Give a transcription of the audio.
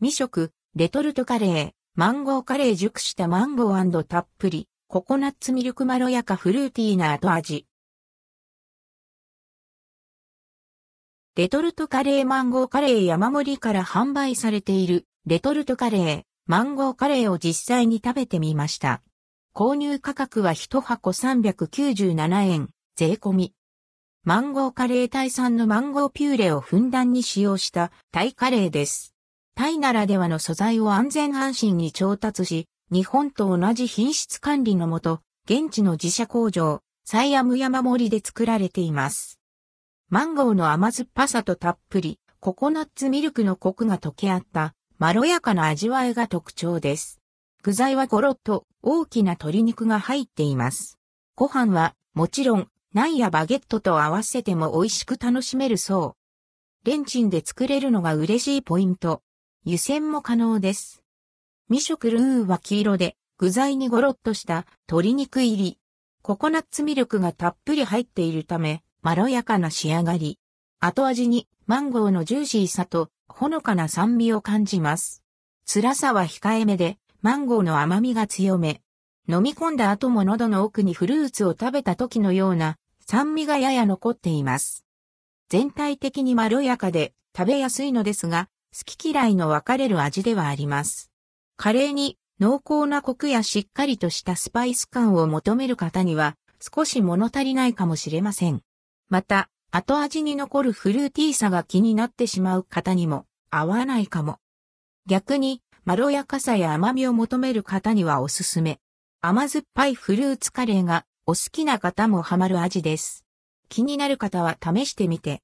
未食、レトルトカレー、マンゴーカレー熟したマンゴーたっぷり、ココナッツミルクまろやかフルーティーな後味。レトルトカレーマンゴーカレー山盛りから販売されているレトルトカレー、マンゴーカレーを実際に食べてみました。購入価格は1箱397円、税込み。マンゴーカレータイ産のマンゴーピューレをふんだんに使用したタイカレーです。タイならではの素材を安全安心に調達し、日本と同じ品質管理のもと、現地の自社工場、サイアム山盛りで作られています。マンゴーの甘酸っぱさとたっぷり、ココナッツミルクのコクが溶け合った、まろやかな味わいが特徴です。具材はゴロッと大きな鶏肉が入っています。ご飯はもちろん、ナンやバゲットと合わせても美味しく楽しめるそう。レンチンで作れるのが嬉しいポイント。湯煎も可能です。未食ルーは黄色で、具材にゴロッとした鶏肉入り。ココナッツミルクがたっぷり入っているため、まろやかな仕上がり。後味にマンゴーのジューシーさとほのかな酸味を感じます。辛さは控えめで、マンゴーの甘みが強め。飲み込んだ後も喉の奥にフルーツを食べた時のような酸味がやや残っています。全体的にまろやかで食べやすいのですが、好き嫌いの分かれる味ではあります。カレーに濃厚なコクやしっかりとしたスパイス感を求める方には少し物足りないかもしれません。また、後味に残るフルーティーさが気になってしまう方にも合わないかも。逆に、まろやかさや甘みを求める方にはおすすめ。甘酸っぱいフルーツカレーがお好きな方もハマる味です。気になる方は試してみて